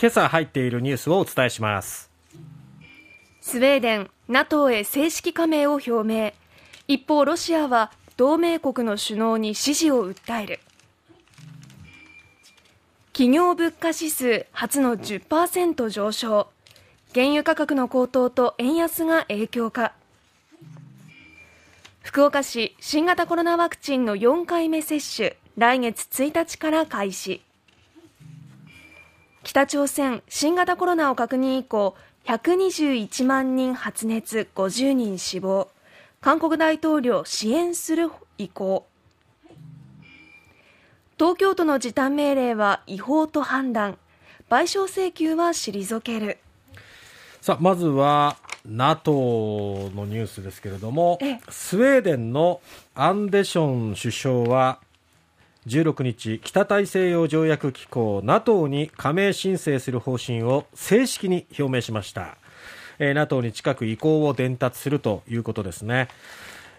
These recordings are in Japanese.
今朝入っているニュースをお伝えします。スウェーデン NATO へ正式加盟を表明。一方ロシアは同盟国の首脳に支持を訴える。企業物価指数初の10%上昇。原油価格の高騰と円安が影響か。福岡市新型コロナワクチンの4回目接種来月1日から開始。北朝鮮新型コロナを確認以降121万人発熱50人死亡。韓国大統領支援する意向東京都の時短命令は違法と判断。賠償請求は退ける。さあまずは NATO のニュースですけれどもスウェーデンのアンデション首相は16日北大西洋条約機構 NATO に加盟申請する方針を正式に表明しました、えー、NATO に近く移行を伝達するということですね、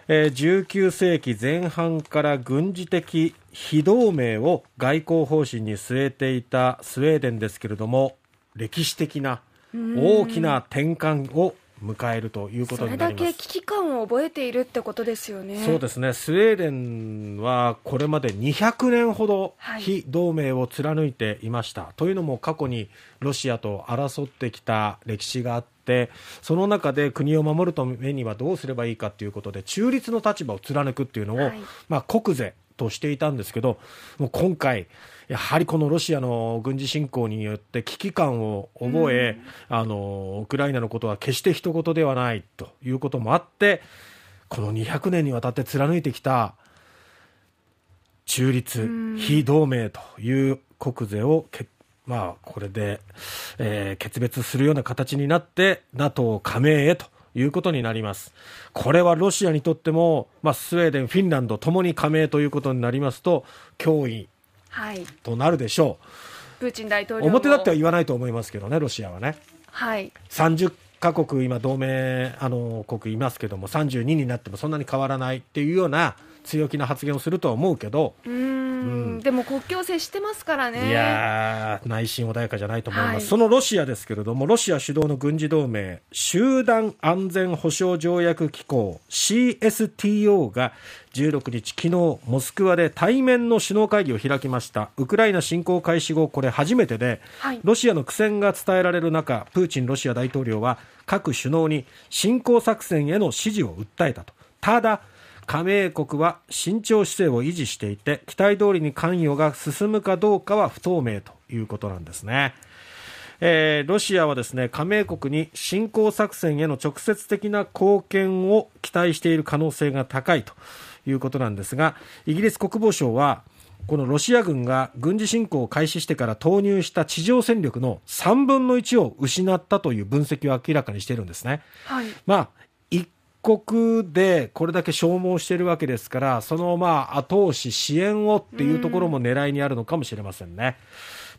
えー、19世紀前半から軍事的非同盟を外交方針に据えていたスウェーデンですけれども歴史的な大きな転換を迎えるということになります。それだけ危機感を覚えているってことですよね。そうですね。スウェーデンはこれまで200年ほど非同盟を貫いていました、はい、というのも過去にロシアと争ってきた歴史があってその中で国を守るためにはどうすればいいかということで中立の立場を貫くっていうのを、はい、まあ、国是としていたんですけどもう今回やはりこのロシアの軍事侵攻によって危機感を覚え、うん、あのウクライナのことは決して人事ではないということもあってこの200年にわたって貫いてきた中立、うん、非同盟という国是をまあ、これで、えー、決別するような形になって NATO 加盟へということになります。これはロシアにとっても、まあ、スウェーデン、フィンランドともに加盟ということになりますと脅威となるでしょう、プーチン大統領表立っては言わないと思いますけどね、ロシアはね。はい、30カ国、今、同盟あの国いますけども、32になってもそんなに変わらないっていうような強気な発言をするとは思うけど。うんでも国境接してますからね。いや内心穏やかじゃないと思います、はい、そのロシアですけれども、ロシア主導の軍事同盟、集団安全保障条約機構 CSTO が16日、昨日モスクワで対面の首脳会議を開きました。ウクライナ侵攻開始後、これ初めてで、はい、ロシアの苦戦が伝えられる中、プーチンロシア大統領は各首脳に侵攻作戦への支持を訴えたと。ただ加盟国は慎重姿勢を維持していて期待通りに関与が進むかどうかは不透明ということなんですね。えー、ロシアはですね加盟国に侵攻作戦への直接的な貢献を期待している可能性が高いということなんですがイギリス国防省はこのロシア軍が軍事侵攻を開始してから投入した地上戦力の3分の1を失ったという分析を明らかにしているんですね。はい、まあ国でこれだけ消耗しているわけですから、そのまあ後押し、支援をっていうところも狙いにあるのかもしれませんね。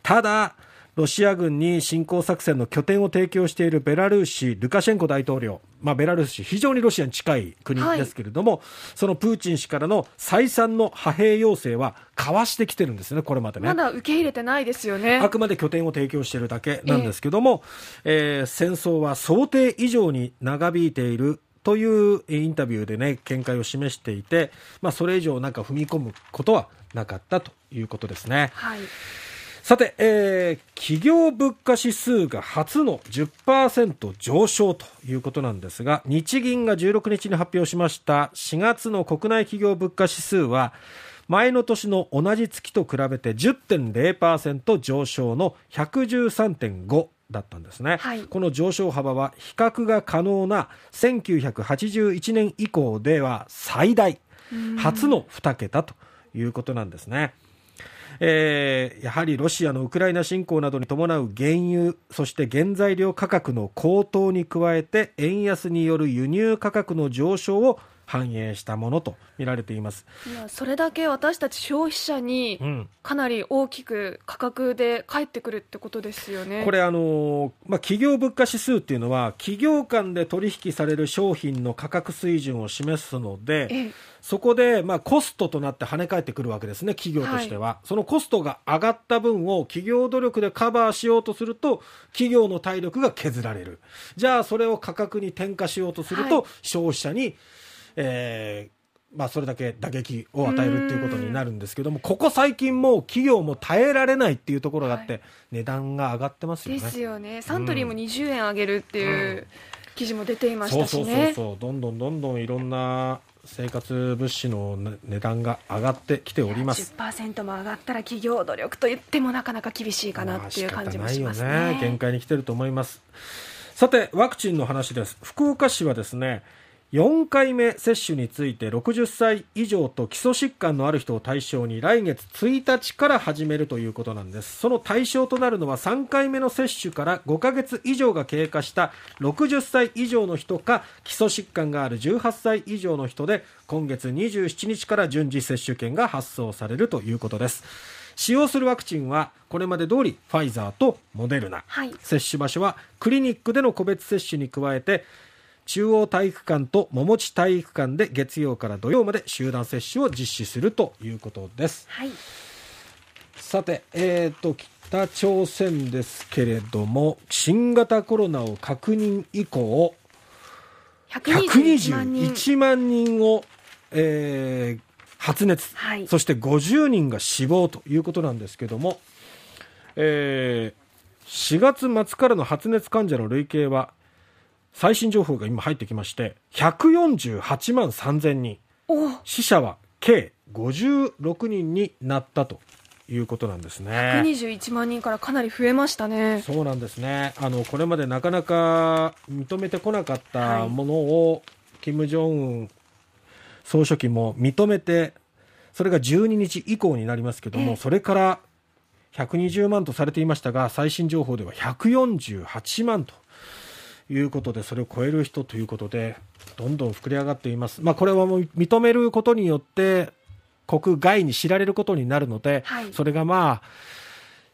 ただ、ロシア軍に侵攻作戦の拠点を提供しているベラルーシ、ルカシェンコ大統領、まあ、ベラルーシ、非常にロシアに近い国ですけれども、はい、そのプーチン氏からの再三の派兵要請は交わしてきてるんですね、これまでね。まだ受け入れてないですよね。あくまで拠点を提供しているだけなんですけども、えー、えー、戦争は想定以上に長引いているというインタビューでね、見解を示していて、まあ、それ以上なんか踏み込むことはなかったということですね。はい。さて、えー、企業物価指数が初の10%上昇ということなんですが、日銀が16日に発表しました4月の国内企業物価指数は、前の年の同じ月と比べて10.0%上昇の113.5だったんですね、はい、この上昇幅は比較が可能な1981年以降では最大初の2桁ということなんですね。えー、やはりロシアのウクライナ侵攻などに伴う原油そして原材料価格の高騰に加えて円安による輸入価格の上昇を反映したものと見られています。いやそれだけ私たち消費者にかなり大きく価格で返ってくるってことですよね。これあの、まあ、企業物価指数っていうのは企業間で取引される商品の価格水準を示すのでそこでまあコストとなって跳ね返ってくるわけですね企業としては、はい、そのコストが上がった分を企業努力でカバーしようとすると企業の体力が削られる。じゃあそれを価格に転嫁しようとすると、はい、消費者にえーまあ、それだけ打撃を与えるっていうことになるんですけどもここ最近も企業も耐えられないっていうところがあって、はい、値段が上がってますよね。ですよね。サントリーも20円上げるっていう記事も出ていましたしね、うん、そうそうそう。どんどんどんどんいろんな生活物資の値段が上がってきております。10%も上がったら企業努力と言ってもなかなか厳しいかなっていう感じもしますね,、まあ、ね限界に来てると思います。さてワクチンの話です。福岡市はですね4回目接種について60歳以上と基礎疾患のある人を対象に来月1日から始めるということなんです。その対象となるのは3回目の接種から5ヶ月以上が経過した60歳以上の人か基礎疾患がある18歳以上の人で今月27日から順次接種券が発送されるということです。使用するワクチンはこれまで通りファイザーとモデルナ、はい、接種場所はクリニックでの個別接種に加えて中央体育館と桃地体育館で月曜から土曜まで集団接種を実施するということです。はい、さて、えーと、北朝鮮ですけれども新型コロナを確認以降121万人。を、えー、発熱、はい、そして50人が死亡ということなんですけども、えー、4月末からの発熱患者の累計は最新情報が今入ってきまして148万3000人。死者は計56人になったということなんですね。121万人からかなり増えましたね。そうなんですね。あのこれまでなかなか認めてこなかったものを、はい、金正恩総書記も認めてそれが12日以降になりますけども、それから120万とされていましたが最新情報では148万ということでそれを超える人ということでどんどん膨れ上がっています、まあ、これはもう認めることによって国外に知られることになるので、はい、それがまあ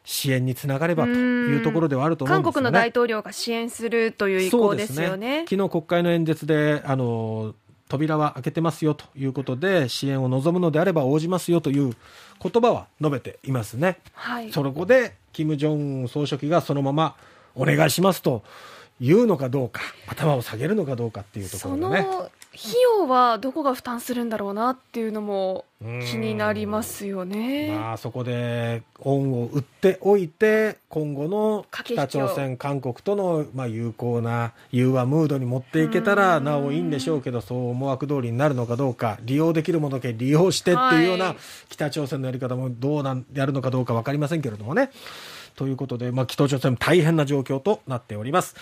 支援につながればというところではあると思うんですよね。韓国の大統領が支援するという意向ですよね。ね昨日国会の演説であの扉は開けてますよということで支援を望むのであれば応じますよという言葉は述べていますね。はい、そこで金正恩総書記がそのままお願いしますと言うのかどうか頭を下げるのかどうかっていうところがね費用はどこが負担するんだろうなっていうのも気になりますよね。まあ、そこで恩を売っておいて今後の北朝鮮、韓国とのまあ有効な融和ムードに持っていけたらなおいいんでしょうけどそう思惑通りになるのかどうか利用できるものだけ利用してっていうような北朝鮮のやり方もどうなんやるのかどうか分かりませんけれどもね。ということで、まあ、北朝鮮大変な状況となっております。